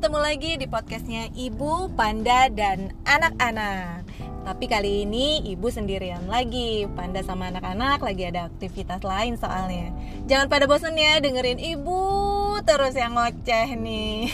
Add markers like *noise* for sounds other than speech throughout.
ketemu lagi di podcastnya Ibu, Panda, dan anak-anak. Tapi kali ini Ibu sendirian lagi Panda sama anak-anak lagi ada aktivitas lain soalnya. Jangan pada bosan ya dengerin Ibu terus yang ngoceh nih.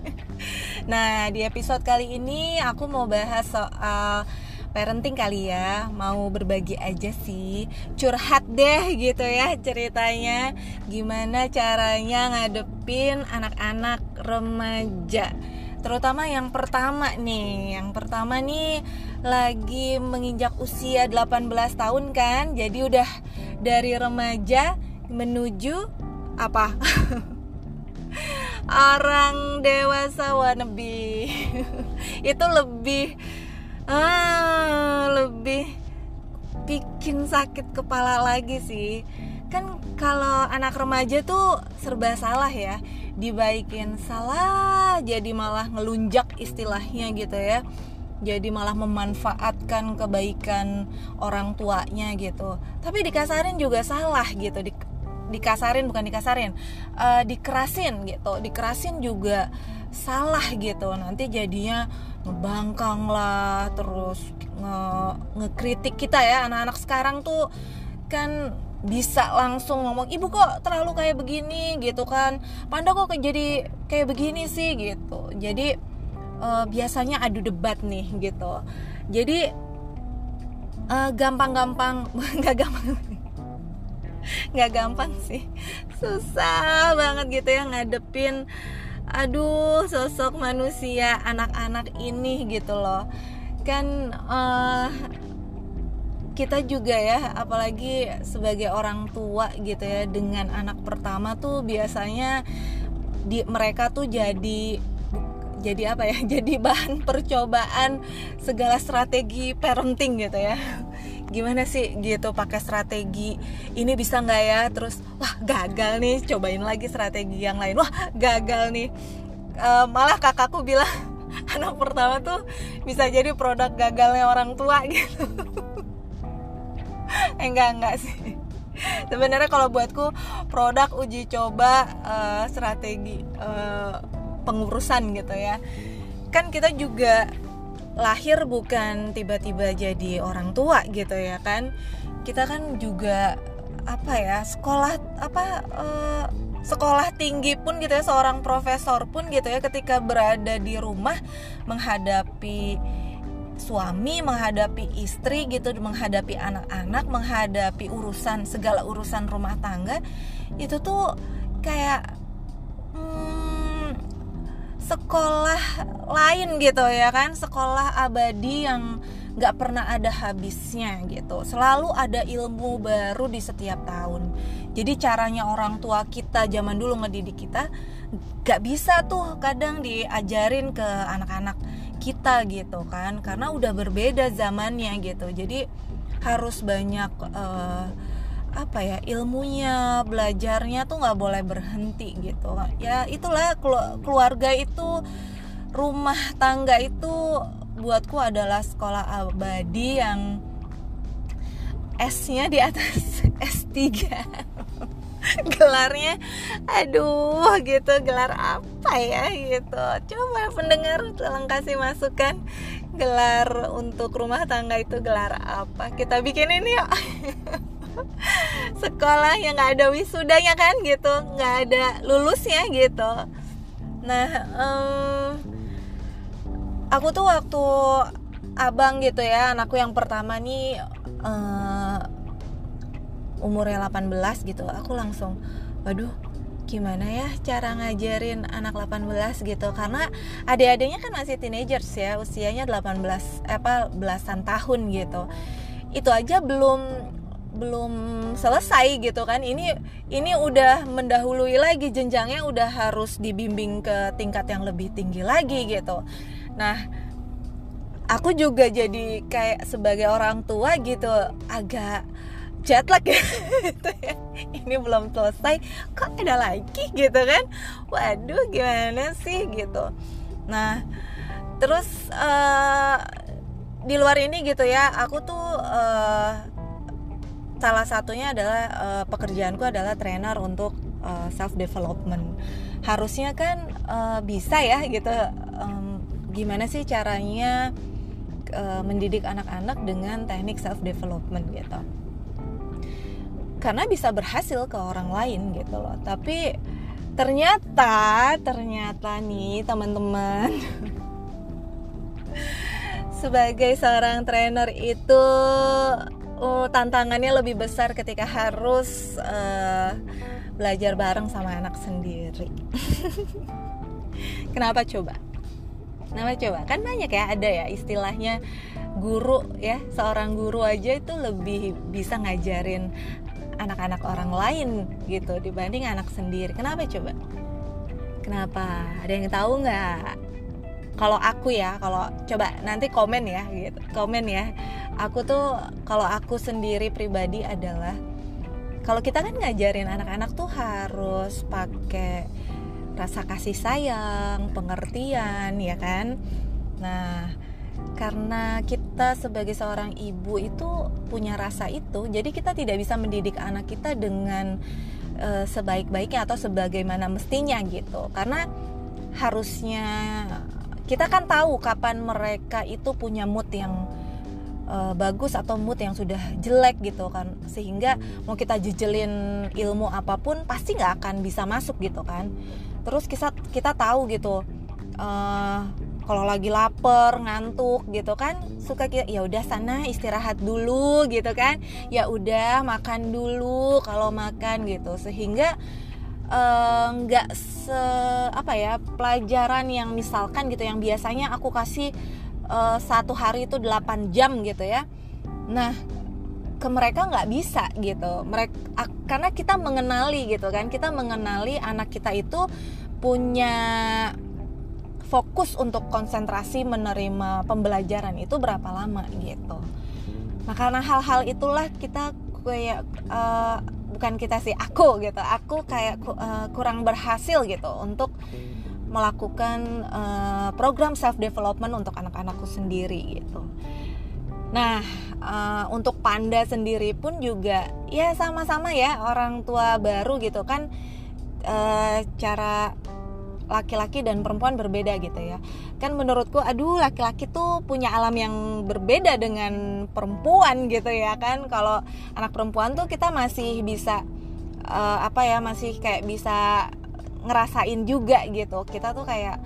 *laughs* Nah di episode kali ini aku mau bahas soal parenting kali ya. Mau berbagi aja sih. Curhat deh gitu ya ceritanya. Gimana caranya ngadepin anak-anak remaja? Terutama yang pertama nih. Yang pertama nih lagi menginjak usia 18 tahun kan. Jadi udah dari remaja menuju apa? *laughs* Orang dewasa wannabe. *laughs* Itu lebih ah lebih bikin sakit kepala lagi sih. Kan kalau anak remaja tuh serba salah ya dibaikin salah jadi malah ngelunjak istilahnya gitu ya. Jadi malah memanfaatkan kebaikan orang tuanya gitu. Tapi dikasarin juga salah gitu di, dikasarin bukan dikasarin uh, dikerasin gitu. Dikerasin juga salah gitu. Nanti jadinya ngebangkang lah terus nge ngekritik kita ya. Anak-anak sekarang tuh kan bisa langsung ngomong ibu kok terlalu kayak begini gitu kan. Panda kok jadi kayak begini sih gitu. Jadi uh, biasanya adu debat nih gitu. Jadi uh, gampang-gampang *laughs* nggak gampang. Nggak gampang sih. Susah banget gitu ya ngadepin aduh sosok manusia anak-anak ini gitu loh. Kan uh, kita juga ya apalagi sebagai orang tua gitu ya dengan anak pertama tuh biasanya di mereka tuh jadi jadi apa ya *laughs* jadi bahan percobaan segala strategi parenting gitu ya gimana sih gitu pakai strategi ini bisa nggak ya? Terus wah gagal nih cobain lagi strategi yang lain. Wah gagal nih. E, malah kakakku bilang *laughs* anak pertama tuh bisa jadi produk gagalnya orang tua *laughs* gitu. Eh, enggak enggak sih. Sebenarnya kalau buatku produk uji coba uh, strategi uh, pengurusan gitu ya. Kan kita juga lahir bukan tiba-tiba jadi orang tua gitu ya kan. Kita kan juga apa ya sekolah apa uh, sekolah tinggi pun gitu ya seorang profesor pun gitu ya ketika berada di rumah menghadapi suami menghadapi istri gitu menghadapi anak-anak menghadapi urusan segala urusan rumah tangga itu tuh kayak sekolah lain gitu ya kan sekolah abadi yang nggak pernah ada habisnya gitu. Selalu ada ilmu baru di setiap tahun. Jadi caranya orang tua kita zaman dulu ngedidik kita nggak bisa tuh kadang diajarin ke anak-anak kita gitu kan. Karena udah berbeda zamannya gitu. Jadi harus banyak uh, apa ya ilmunya belajarnya tuh nggak boleh berhenti gitu. Ya itulah keluarga itu rumah tangga itu buatku adalah sekolah abadi yang S-nya di atas *laughs* S3 gelarnya aduh gitu gelar apa ya gitu. Coba pendengar tolong kasih masukan gelar untuk rumah tangga itu gelar apa? Kita bikin ini yuk *laughs* *laughs* sekolah yang nggak ada wisudanya kan gitu. Nggak ada lulusnya gitu. Nah um, aku tuh waktu abang gitu ya anakku yang pertama nih uh, umurnya 18 gitu aku langsung waduh gimana ya cara ngajarin anak 18 gitu? Karena adik-adiknya kan masih teenagers ya usianya 18 apa belasan tahun gitu. Itu aja belum belum selesai gitu kan. Ini ini udah mendahului lagi jenjangnya udah harus dibimbing ke tingkat yang lebih tinggi lagi gitu. Nah aku juga jadi kayak sebagai orang tua gitu agak jet lag ya, *laughs* ini belum selesai kok ada lagi gitu kan? Waduh gimana sih gitu? Nah terus uh, di luar ini gitu ya aku tuh uh, salah satunya adalah uh, pekerjaanku adalah trainer untuk uh, self development harusnya kan uh, bisa ya gitu um, gimana sih caranya uh, mendidik anak-anak dengan teknik self development gitu. Karena bisa berhasil ke orang lain gitu loh. Tapi ternyata ternyata nih teman-teman *laughs* sebagai seorang trainer itu uh, tantangannya lebih besar ketika harus uh, belajar bareng sama anak sendiri. *laughs* Kenapa coba? Kenapa coba? Kan banyak ya ada ya istilahnya guru ya seorang guru aja itu lebih bisa ngajarin anak-anak orang lain gitu dibanding anak sendiri. Kenapa coba? Kenapa? Ada yang tahu nggak? kalau aku ya kalau coba nanti komen ya gitu komen ya aku tuh kalau aku sendiri pribadi adalah kalau kita kan ngajarin anak-anak tuh harus pakai rasa kasih sayang pengertian ya kan? Nah karena kita sebagai seorang ibu itu punya rasa itu jadi kita tidak bisa mendidik anak kita dengan uh, sebaik-baiknya atau sebagaimana mestinya gitu. Karena harusnya kita kan tahu kapan mereka itu punya mood yang uh, bagus atau mood yang sudah jelek gitu kan. Sehingga mau kita jejelin ilmu apa pun pasti nggak akan bisa masuk gitu kan. Terus kita kita tahu gitu uh, kalau lagi lapar ngantuk gitu kan suka kita ya udah sana istirahat dulu gitu kan. Ya udah makan dulu kalau makan gitu. Sehingga Eh, nggak uh, se apa ya pelajaran yang misalkan gitu yang biasanya aku kasih uh, satu hari itu 8 jam gitu ya. Nah ke mereka nggak bisa gitu. Mereka karena kita mengenali gitu kan. Kita mengenali anak kita itu punya fokus untuk konsentrasi menerima pembelajaran itu berapa lama gitu. Nah karena hal-hal itulah kita kayak uh, bukan kita sih aku gitu. Aku kayak uh, kurang berhasil gitu untuk melakukan uh, program self development untuk anak-anakku sendiri gitu. Nah uh, untuk panda sendiri pun juga ya sama-sama ya orang tua baru gitu kan uh, cara laki-laki dan perempuan berbeda gitu ya. Kan menurutku aduh laki-laki tuh punya alam yang berbeda dengan perempuan gitu ya kan. Kalau anak perempuan tuh kita masih bisa uh, apa ya masih kayak bisa ngerasain juga gitu. Kita tuh kayak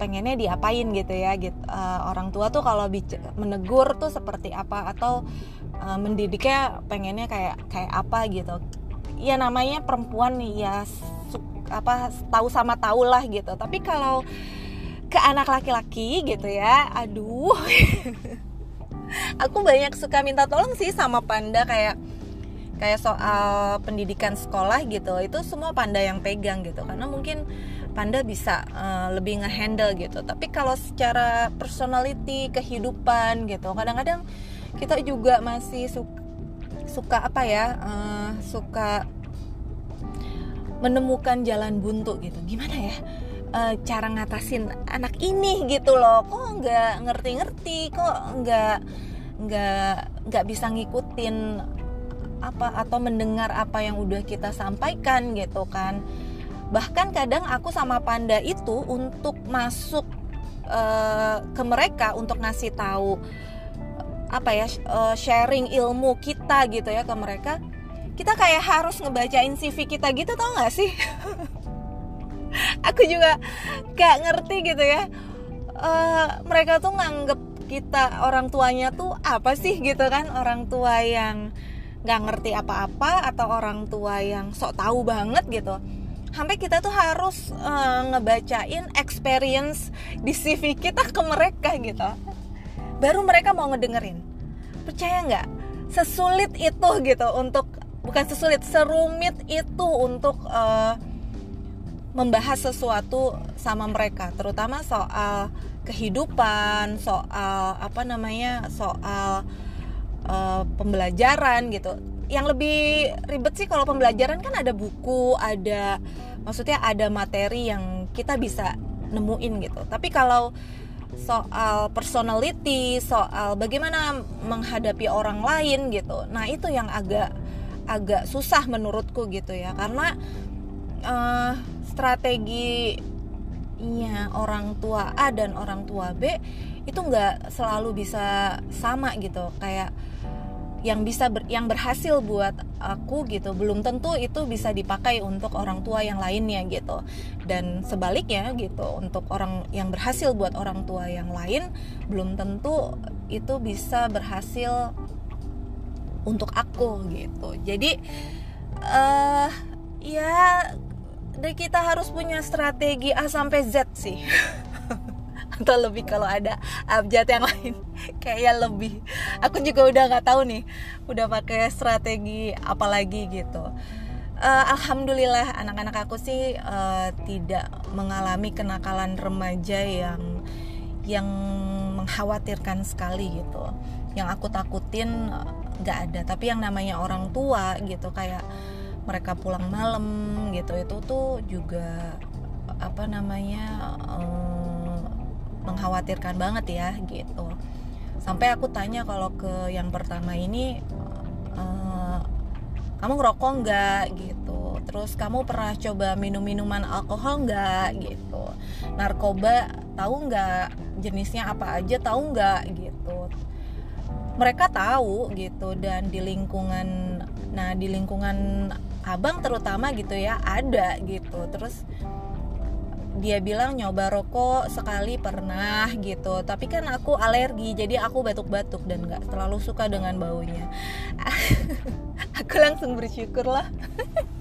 pengennya diapain gitu ya gitu uh, orang tua tuh kalau menegur tuh seperti apa atau uh, mendidiknya pengennya kayak kayak apa gitu. Ya namanya perempuan ya apa tahu sama tahu lah gitu. Tapi kalau ke anak laki-laki gitu ya aduh. *laughs* Aku banyak suka minta tolong sih sama panda kayak kayak soal pendidikan sekolah gitu itu semua panda yang pegang gitu. Karena mungkin panda bisa uh, lebih ngehandle gitu. Tapi kalau secara personality kehidupan gitu kadang-kadang kita juga masih suka suka apa ya uh, suka menemukan jalan buntu gitu. Gimana ya e, cara ngatasin anak ini gitu loh. Kok nggak ngerti-ngerti kok nggak nggak nggak bisa ngikutin apa atau mendengar apa yang udah kita sampaikan gitu kan. Bahkan kadang aku sama panda itu untuk masuk e, ke mereka untuk ngasih tahu apa ya uh, sharing ilmu kita gitu ya ke mereka kita kayak harus ngebacain CV kita gitu tau gak sih? *laughs* Aku juga gak ngerti gitu ya uh, mereka tuh nganggep kita orang tuanya tuh apa sih gitu kan orang tua yang nggak ngerti apa-apa atau orang tua yang sok tahu banget gitu sampai kita tuh harus uh, ngebacain experience di CV kita ke mereka gitu. Baru mereka mau ngedengerin percaya nggak? Sesulit itu gitu untuk bukan sesulit serumit itu untuk uh, membahas sesuatu sama mereka terutama soal kehidupan soal apa namanya soal uh, pembelajaran gitu. Yang lebih ribet sih kalau pembelajaran kan ada buku ada maksudnya ada materi yang kita bisa nemuin gitu. Tapi kalau soal personality soal bagaimana menghadapi orang lain gitu nah itu yang agak agak susah menurutku gitu ya. Karena uh, strategi iya orang tua A dan orang tua B itu nggak selalu bisa sama gitu. Kayak yang bisa ber, yang berhasil buat aku gitu. Belum tentu itu bisa dipakai untuk orang tua yang lainnya gitu. Dan sebaliknya gitu untuk orang yang berhasil buat orang tua yang lain belum tentu itu bisa berhasil untuk aku gitu. Jadi uh, ya kita harus punya strategi A sampai Z sih. *laughs* Atau lebih kalau ada abjad yang lain *laughs* kayak lebih aku juga udah nggak tahu nih udah pakai strategi apa lagi gitu. Uh, alhamdulillah anak-anak aku sih uh, tidak mengalami kenakalan remaja yang yang mengkhawatirkan sekali gitu. Yang aku takutin nggak uh, ada. Tapi yang namanya orang tua gitu kayak mereka pulang malam gitu itu tuh juga apa namanya um, mengkhawatirkan banget ya gitu sampai aku tanya kalau ke yang pertama ini uh, kamu ngerokok nggak? Gitu. Terus kamu pernah coba minum minuman alkohol nggak? Gitu. Narkoba tahu nggak? Jenisnya apa aja tahu nggak? Gitu. Mereka tahu gitu dan di lingkungan nah di lingkungan abang terutama gitu ya ada gitu. Terus dia bilang nyoba rokok sekali pernah gitu. Tapi kan aku alergi jadi aku batuk-batuk dan nggak terlalu suka dengan baunya. *laughs* Aku langsung bersyukur lah.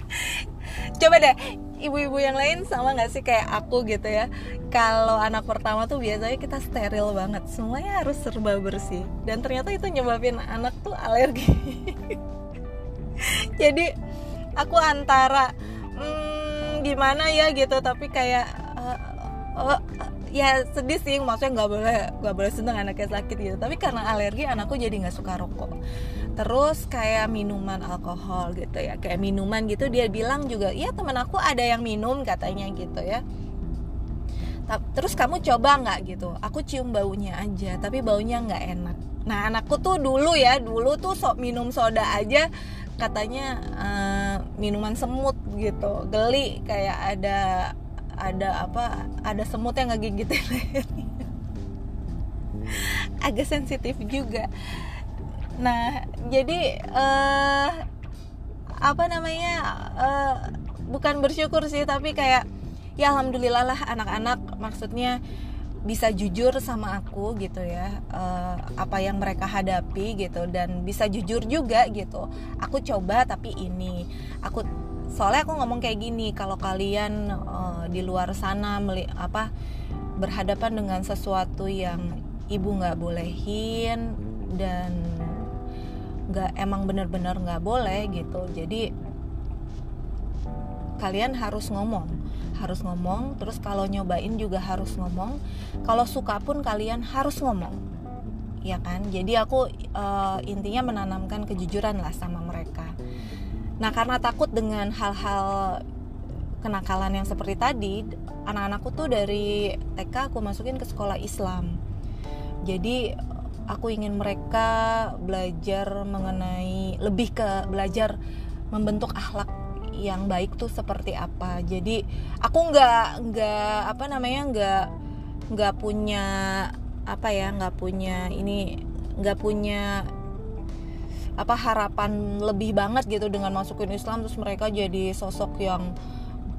*laughs* Coba deh ibu-ibu yang lain sama nggak sih kayak aku gitu ya? Kalau anak pertama tuh biasanya kita steril banget. Semuanya harus serba bersih. Dan ternyata itu nyebabin anak tuh alergi. *laughs* Jadi aku antara hmm, gimana ya? gitu. Tapi kayak uh, ya sedih sih maksudnya nggak boleh nggak boleh seneng anaknya sakit gitu. Tapi karena alergi anakku jadi nggak suka rokok. Terus kayak minuman alkohol gitu ya kayak minuman gitu. Dia bilang juga iya teman aku ada yang minum katanya gitu ya. Terus kamu coba nggak gitu? Aku cium baunya aja tapi baunya nggak enak. Nah anakku tuh dulu ya dulu tuh sok minum soda aja katanya uh, minuman semut gitu. Geli kayak ada ada apa ada semut yang ngegigit *laughs* agak sensitif juga. Nah jadi uh, apa namanya uh, bukan bersyukur sih tapi kayak ya alhamdulillah lah anak-anak maksudnya bisa jujur sama aku gitu ya uh, apa yang mereka hadapi gitu dan bisa jujur juga gitu. Aku coba tapi ini. Aku soalnya aku ngomong kayak gini kalau kalian uh, di luar sana meli apa berhadapan dengan sesuatu yang ibu nggak bolehin dan nggak emang bener-bener nggak boleh gitu. Jadi kalian harus ngomong harus ngomong. Terus kalau nyobain juga harus ngomong. Kalau suka pun kalian harus ngomong ya kan? Jadi aku uh, intinya menanamkan kejujuran lah sama mereka nah karena takut dengan hal-hal kenakalan yang seperti tadi anak-anakku tuh dari TK aku masukin ke sekolah Islam. Jadi aku ingin mereka belajar mengenai lebih ke belajar membentuk akhlak yang baik tuh seperti apa. Jadi aku nggak nggak apa namanya nggak nggak punya apa ya nggak punya ini nggak punya apa harapan lebih banget gitu dengan masukin Islam terus mereka jadi sosok yang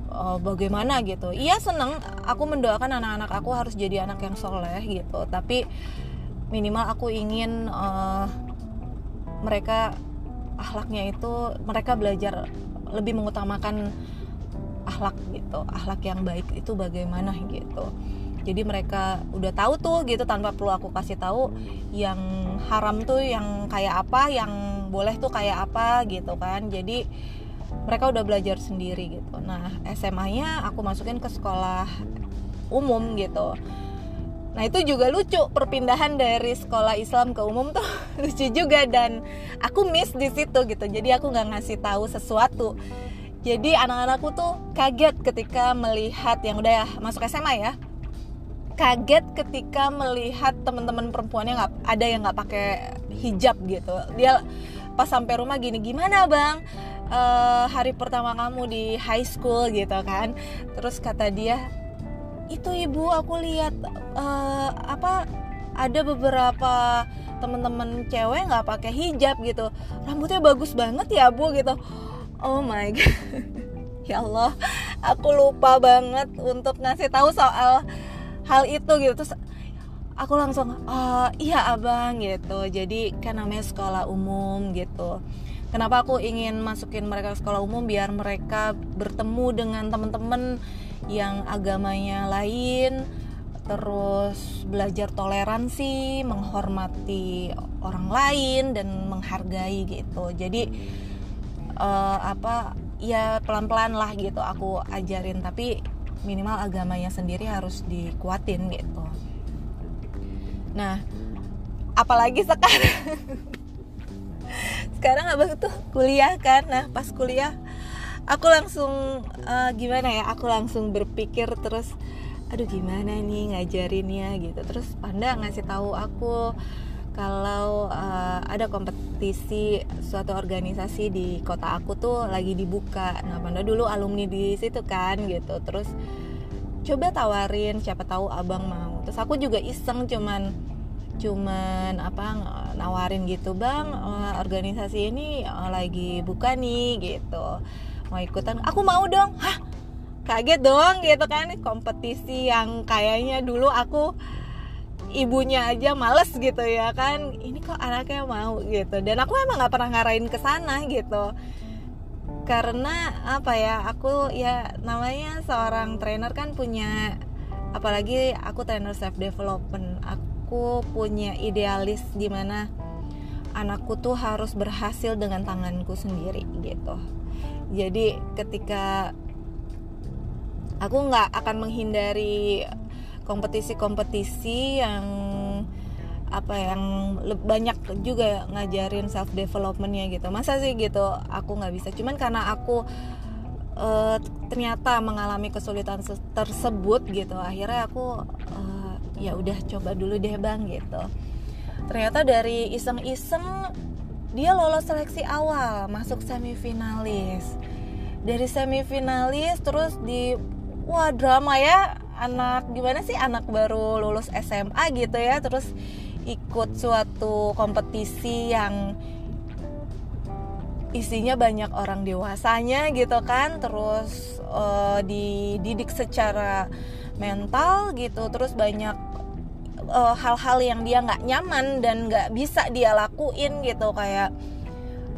uh, bagaimana gitu. Iya seneng. Aku mendoakan anak-anak aku harus jadi anak yang soleh gitu. Tapi minimal aku ingin uh, mereka akhlaknya itu mereka belajar lebih mengutamakan akhlak gitu akhlak yang baik itu bagaimana gitu jadi mereka udah tahu tuh gitu tanpa perlu aku kasih tahu yang haram tuh yang kayak apa yang boleh tuh kayak apa gitu kan jadi mereka udah belajar sendiri gitu nah SMA nya aku masukin ke sekolah umum gitu Nah itu juga lucu perpindahan dari sekolah Islam ke umum tuh *laughs* lucu juga dan aku miss di situ gitu. Jadi aku nggak ngasih tahu sesuatu. Jadi anak-anakku tuh kaget ketika melihat yang udah ya, masuk SMA ya. Kaget ketika melihat teman-teman perempuannya nggak ada yang nggak pakai hijab gitu. Dia pas sampai rumah gini gimana bang? uh, hari pertama kamu di high school gitu kan terus kata dia itu ibu aku lihat uh, apa ada beberapa teman-teman cewek nggak pakai hijab gitu rambutnya bagus banget ya bu gitu oh my *laughs* god ya Allah aku lupa banget untuk ngasih tahu soal hal itu gitu. Terus aku langsung oh, iya abang gitu. Jadi kan namanya sekolah umum gitu. Kenapa aku ingin masukin mereka sekolah umum? Biar mereka bertemu dengan teman-teman yang agamanya lain. Terus belajar toleransi menghormati orang lain dan menghargai gitu. Jadi uh, apa ya pelan-pelan lah gitu aku ajarin. Tapi minimal agamanya sendiri harus dikuatin gitu. Nah apalagi sekarang? Sekarang abang tuh? Kuliah kan? Nah pas kuliah aku langsung uh, gimana ya? Aku langsung berpikir terus aduh gimana nih ngajarinnya? Gitu. Terus Panda ngasih tahu aku kalau uh, ada kompetisi suatu organisasi di kota aku tuh lagi dibuka. Nah Panda dulu alumni di situ kan gitu. Terus coba tawarin siapa tahu abang mau. Terus aku juga iseng cuman cuman apa nawarin gitu bang eh, organisasi ini eh, lagi buka nih gitu. Mau ikutan? Aku mau dong. Hah? Kaget dong gitu kan. Kompetisi yang kayaknya dulu aku ibunya aja males gitu ya kan ini kok anaknya mau? gitu. Dan aku emang nggak pernah ngarahin ke sana gitu. Karena apa ya aku ya namanya seorang trainer kan punya apalagi aku trainer self development. Aku punya idealis di mana anakku tuh harus berhasil dengan tanganku sendiri gitu. Jadi ketika aku nggak akan menghindari kompetisi-kompetisi yang apa yang banyak juga ngajarin self developmentnya gitu. Masa sih gitu? Aku nggak bisa. Cuman karena aku uh, ternyata mengalami kesulitan tersebut gitu akhirnya aku uh, ya udah coba dulu deh bang gitu. Ternyata dari iseng-iseng dia lolos seleksi awal masuk semifinalis. Dari semifinalis terus di wah drama ya anak gimana sih anak baru lulus SMA gitu ya terus ikut suatu kompetisi yang isinya banyak orang dewasanya gitu kan terus uh, dididik secara mental gitu terus banyak eh, hal-hal uh, yang dia nggak nyaman dan nggak bisa dia lakuin gitu kayak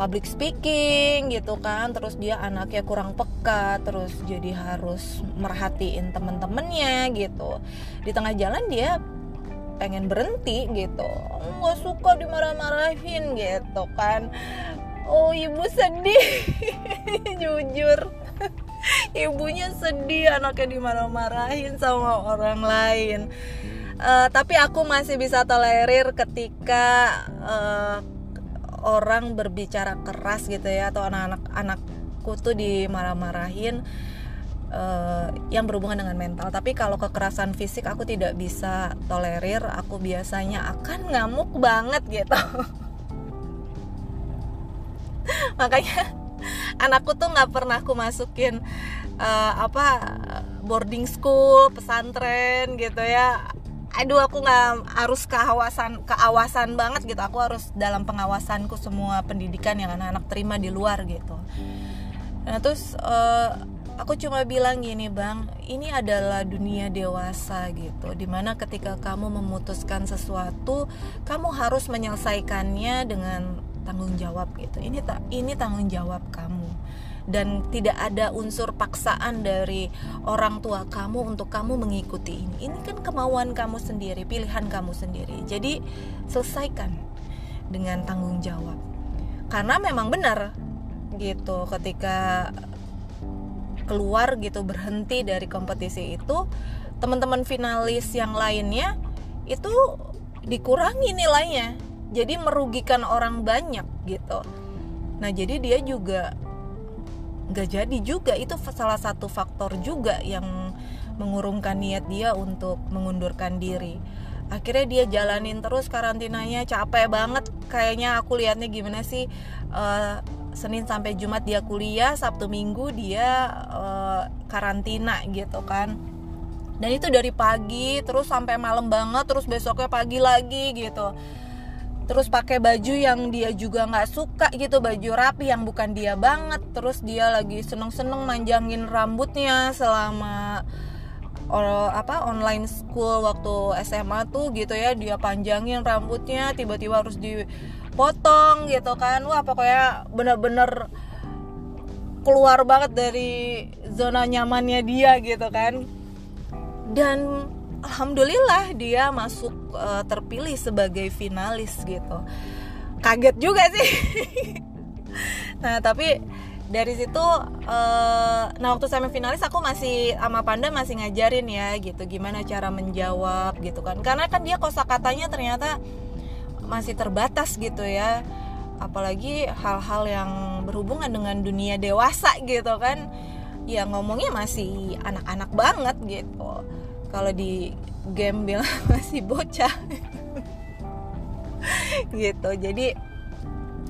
public speaking gitu kan. Terus dia anaknya kurang peka terus jadi harus merhatiin temen-temennya gitu. Di tengah jalan dia pengen berhenti gitu. Nggak suka dimarah-marahin gitu kan. Oh ibu sedih. *laughs* Jujur. Ibunya sedih anaknya dimarah-marahin sama orang lain. Uh, tapi aku masih bisa tolerir ketika uh, orang berbicara keras gitu ya atau anak-anak anakku tuh dimarah-marahin uh, yang berhubungan dengan mental. Tapi kalau kekerasan fisik aku tidak bisa tolerir. Aku biasanya akan ngamuk banget gitu. *laughs* Makanya anakku tuh nggak pernah aku masukin uh, apa boarding school, pesantren gitu ya. Aduh aku nggak harus keawasan keawasan banget gitu. Aku harus dalam pengawasanku semua pendidikan yang anak-anak terima di luar gitu. Nah terus uh, aku cuma bilang gini bang ini adalah dunia dewasa gitu di mana ketika kamu memutuskan sesuatu kamu harus menyelesaikannya dengan tanggung jawab gitu ini tak ini tanggung jawab kamu dan tidak ada unsur paksaan dari orang tua kamu untuk kamu mengikuti ini. Ini kan kemauan kamu sendiri pilihan kamu sendiri. Jadi selesaikan dengan tanggung jawab. Karena memang benar gitu ketika keluar gitu berhenti dari kompetisi itu teman-teman finalis yang lainnya itu dikurangi nilainya. Jadi merugikan orang banyak gitu. Nah jadi dia juga nggak jadi juga. Itu salah satu faktor juga yang mengurungkan niat dia untuk mengundurkan diri. Akhirnya dia jalanin terus karantinanya. Capek banget. Kayaknya aku lihatnya gimana sih uh, Senin sampai Jumat dia kuliah Sabtu Minggu dia uh, karantina gitu kan. Dan itu dari pagi terus sampai malam banget terus besoknya pagi lagi gitu terus pakai baju yang dia juga nggak suka gitu baju rapi yang bukan dia banget. Terus dia lagi seneng-seneng manjangin rambutnya selama or, apa online school waktu SMA tuh gitu ya. Dia panjangin rambutnya tiba-tiba harus dipotong gitu kan. Wah pokoknya bener-bener keluar banget dari zona nyamannya dia gitu kan. Dan alhamdulillah dia masuk uh, terpilih sebagai finalis gitu. Kaget juga sih. *laughs* Nah tapi dari situ uh, nah waktu semifinalis aku masih sama Panda masih ngajarin ya gitu. Gimana cara menjawab gitu kan. Karena kan dia kosakatanya ternyata masih terbatas gitu ya. Apalagi hal-hal yang berhubungan dengan dunia dewasa gitu kan. Ya ngomongnya masih anak-anak banget gitu. Kalau di bilang *laughs* masih bocah. Gitu jadi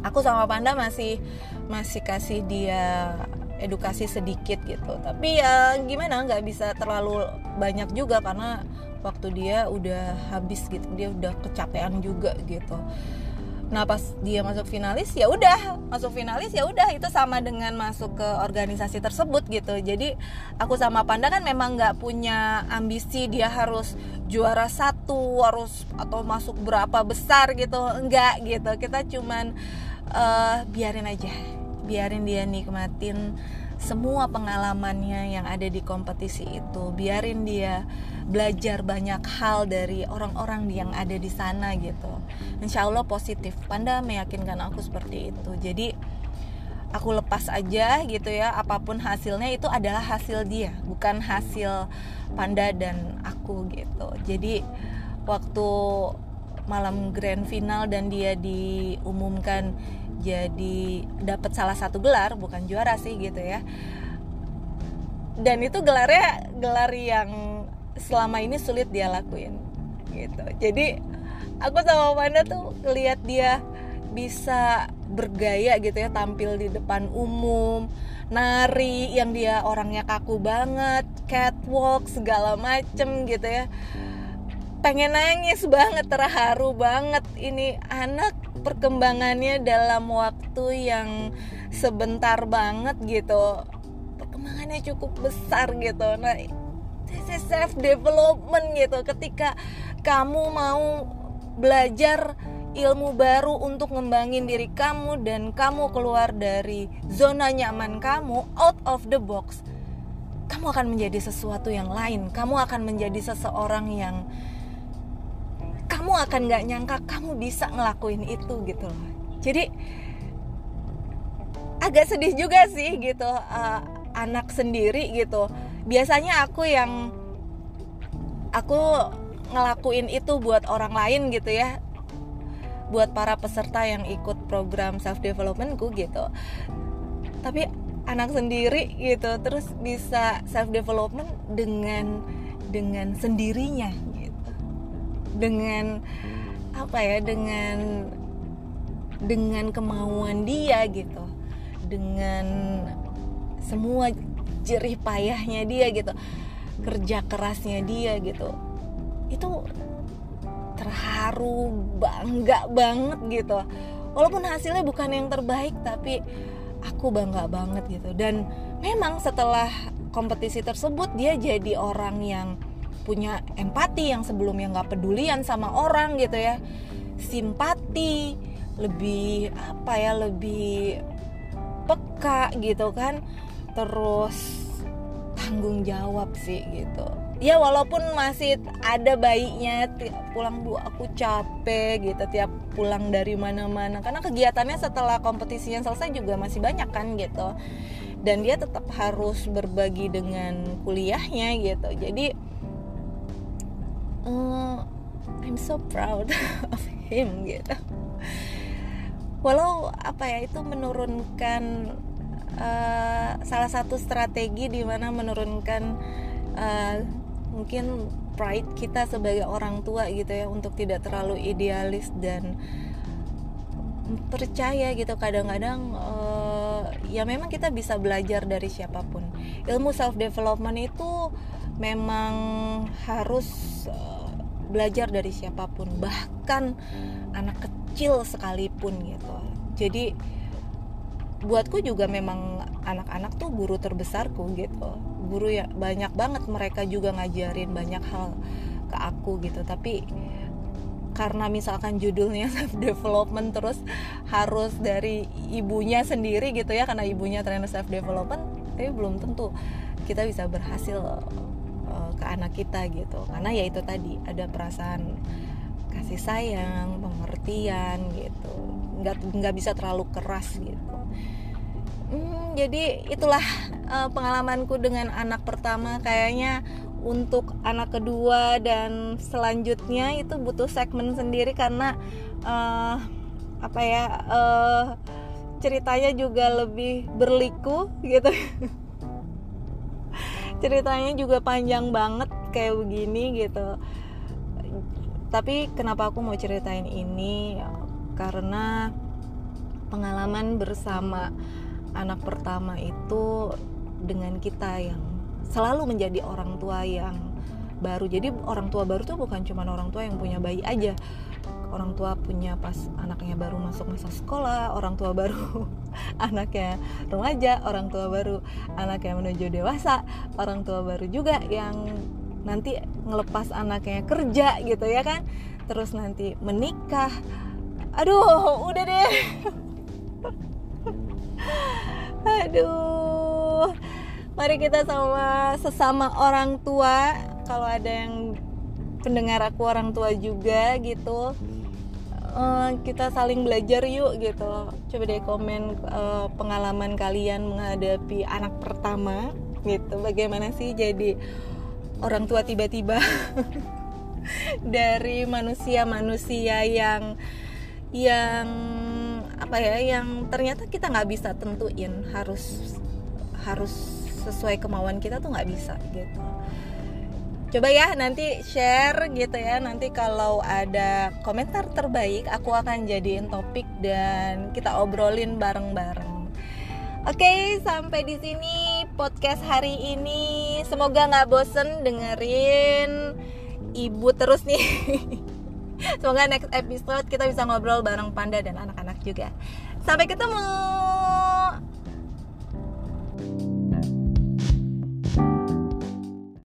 aku sama Panda masih masih kasih dia edukasi sedikit gitu. Tapi ya gimana nggak bisa terlalu banyak juga karena waktu dia udah habis gitu dia udah kecapean juga gitu nah pas dia masuk finalis ya udah. Masuk finalis ya udah. Itu sama dengan masuk ke organisasi tersebut gitu. Jadi aku sama Panda kan memang nggak punya ambisi dia harus juara satu harus atau masuk berapa besar gitu. Enggak gitu. Kita cuman uh, biarin aja. Biarin dia nikmatin semua pengalamannya yang ada di kompetisi itu biarin dia belajar banyak hal dari orang-orang yang ada di sana gitu. Insya Allah positif. Panda meyakinkan aku seperti itu. Jadi aku lepas aja gitu ya apa pun hasilnya itu adalah hasil dia bukan hasil Panda dan aku gitu. Jadi waktu malam grand final dan dia diumumkan jadi dapat salah satu gelar bukan juara sih gitu ya. Dan itu gelarnya gelar yang selama ini sulit dia lakuin gitu. Jadi aku sama Wanda tuh lihat dia bisa bergaya gitu ya tampil di depan umum nari yang dia orangnya kaku banget catwalk segala macem gitu ya pengen nangis banget terharu banget. Ini anak perkembangannya dalam waktu yang sebentar banget gitu. Perkembangannya cukup besar gitu. Nah this is self development gitu. Ketika kamu mau belajar ilmu baru untuk ngembangin diri kamu dan kamu keluar dari zona nyaman kamu out of the box kamu akan menjadi sesuatu yang lain. Kamu akan menjadi seseorang yang kamu akan gak nyangka kamu bisa ngelakuin itu gitu loh. Jadi agak sedih juga sih gitu uh, anak sendiri gitu. Biasanya aku yang aku ngelakuin itu buat orang lain gitu ya. Buat para peserta yang ikut program self developmentku gitu. Tapi anak sendiri gitu terus bisa self development dengan dengan sendirinya dengan apa ya dengan dengan kemauan dia gitu. Dengan semua jerih payahnya dia gitu. Kerja kerasnya dia gitu. Itu terharu bangga banget gitu. Walaupun hasilnya bukan yang terbaik tapi aku bangga banget gitu. Dan memang setelah kompetisi tersebut dia jadi orang yang punya empati yang sebelumnya nggak pedulian sama orang gitu ya. Simpati lebih apa ya lebih peka gitu kan. Terus tanggung jawab sih gitu. Ya walaupun masih ada baiknya pulang bu aku capek gitu tiap pulang dari mana-mana. Karena kegiatannya setelah kompetisinya selesai juga masih banyak kan gitu. Dan dia tetap harus berbagi dengan kuliahnya gitu. Jadi uh, I'm so proud *laughs* of him gitu. Walau apa ya itu menurunkan uh, salah satu strategi di mana menurunkan uh, mungkin pride kita sebagai orang tua gitu ya untuk tidak terlalu idealis dan percaya gitu. Kadang-kadang uh, ya memang kita bisa belajar dari siapa pun. Ilmu self development itu memang harus uh, belajar dari siapa pun bahkan anak kecil sekalipun gitu. Jadi buatku juga memang anak-anak tuh guru terbesarku gitu. Guru ya banyak banget mereka juga ngajarin banyak hal ke aku gitu. Tapi karena misalkan judulnya *laughs* self development terus harus dari ibunya sendiri gitu ya karena ibunya trainer self development tapi belum tentu kita bisa berhasil ke anak kita gitu. Karena ya itu tadi ada perasaan kasih sayang pengertian gitu. Nggak nggak bisa terlalu keras gitu. Hmm, jadi itulah uh, pengalamanku dengan anak pertama. Kayaknya untuk anak kedua dan selanjutnya itu butuh segmen sendiri karena uh, apa ya uh, ceritanya juga lebih berliku gitu *laughs* ceritanya juga panjang banget kayak begini gitu. Tapi kenapa aku mau ceritain ini? Karena pengalaman bersama anak pertama itu dengan kita yang selalu menjadi orang tua yang baru. Jadi orang tua baru tuh bukan cuma orang tua yang punya bayi aja. Orang tua punya pas anaknya baru masuk masa sekolah orang tua baru *laughs* anaknya remaja orang tua baru. Anaknya menuju dewasa orang tua baru juga yang nanti ngelepas anaknya kerja gitu ya kan. Terus nanti menikah. Aduh udah deh. *laughs* Aduh. Mari kita sama sesama orang tua. Kalau ada yang pendengar aku orang tua juga gitu uh, kita saling belajar yuk gitu. Coba deh komen uh, pengalaman kalian menghadapi anak pertama gitu. Bagaimana sih jadi orang tua tiba-tiba *laughs* dari manusia-manusia yang yang apa ya yang ternyata kita nggak bisa tentuin. Harus harus sesuai kemauan kita tuh nggak bisa gitu coba ya nanti share gitu ya nanti kalau ada komentar terbaik aku akan jadiin topik dan kita obrolin bareng-bareng Oke, sampai di sini podcast hari ini. Semoga nggak bosen dengerin ibu terus nih. *laughs* Semoga next episode kita bisa ngobrol bareng Panda dan anak-anak juga. Sampai ketemu.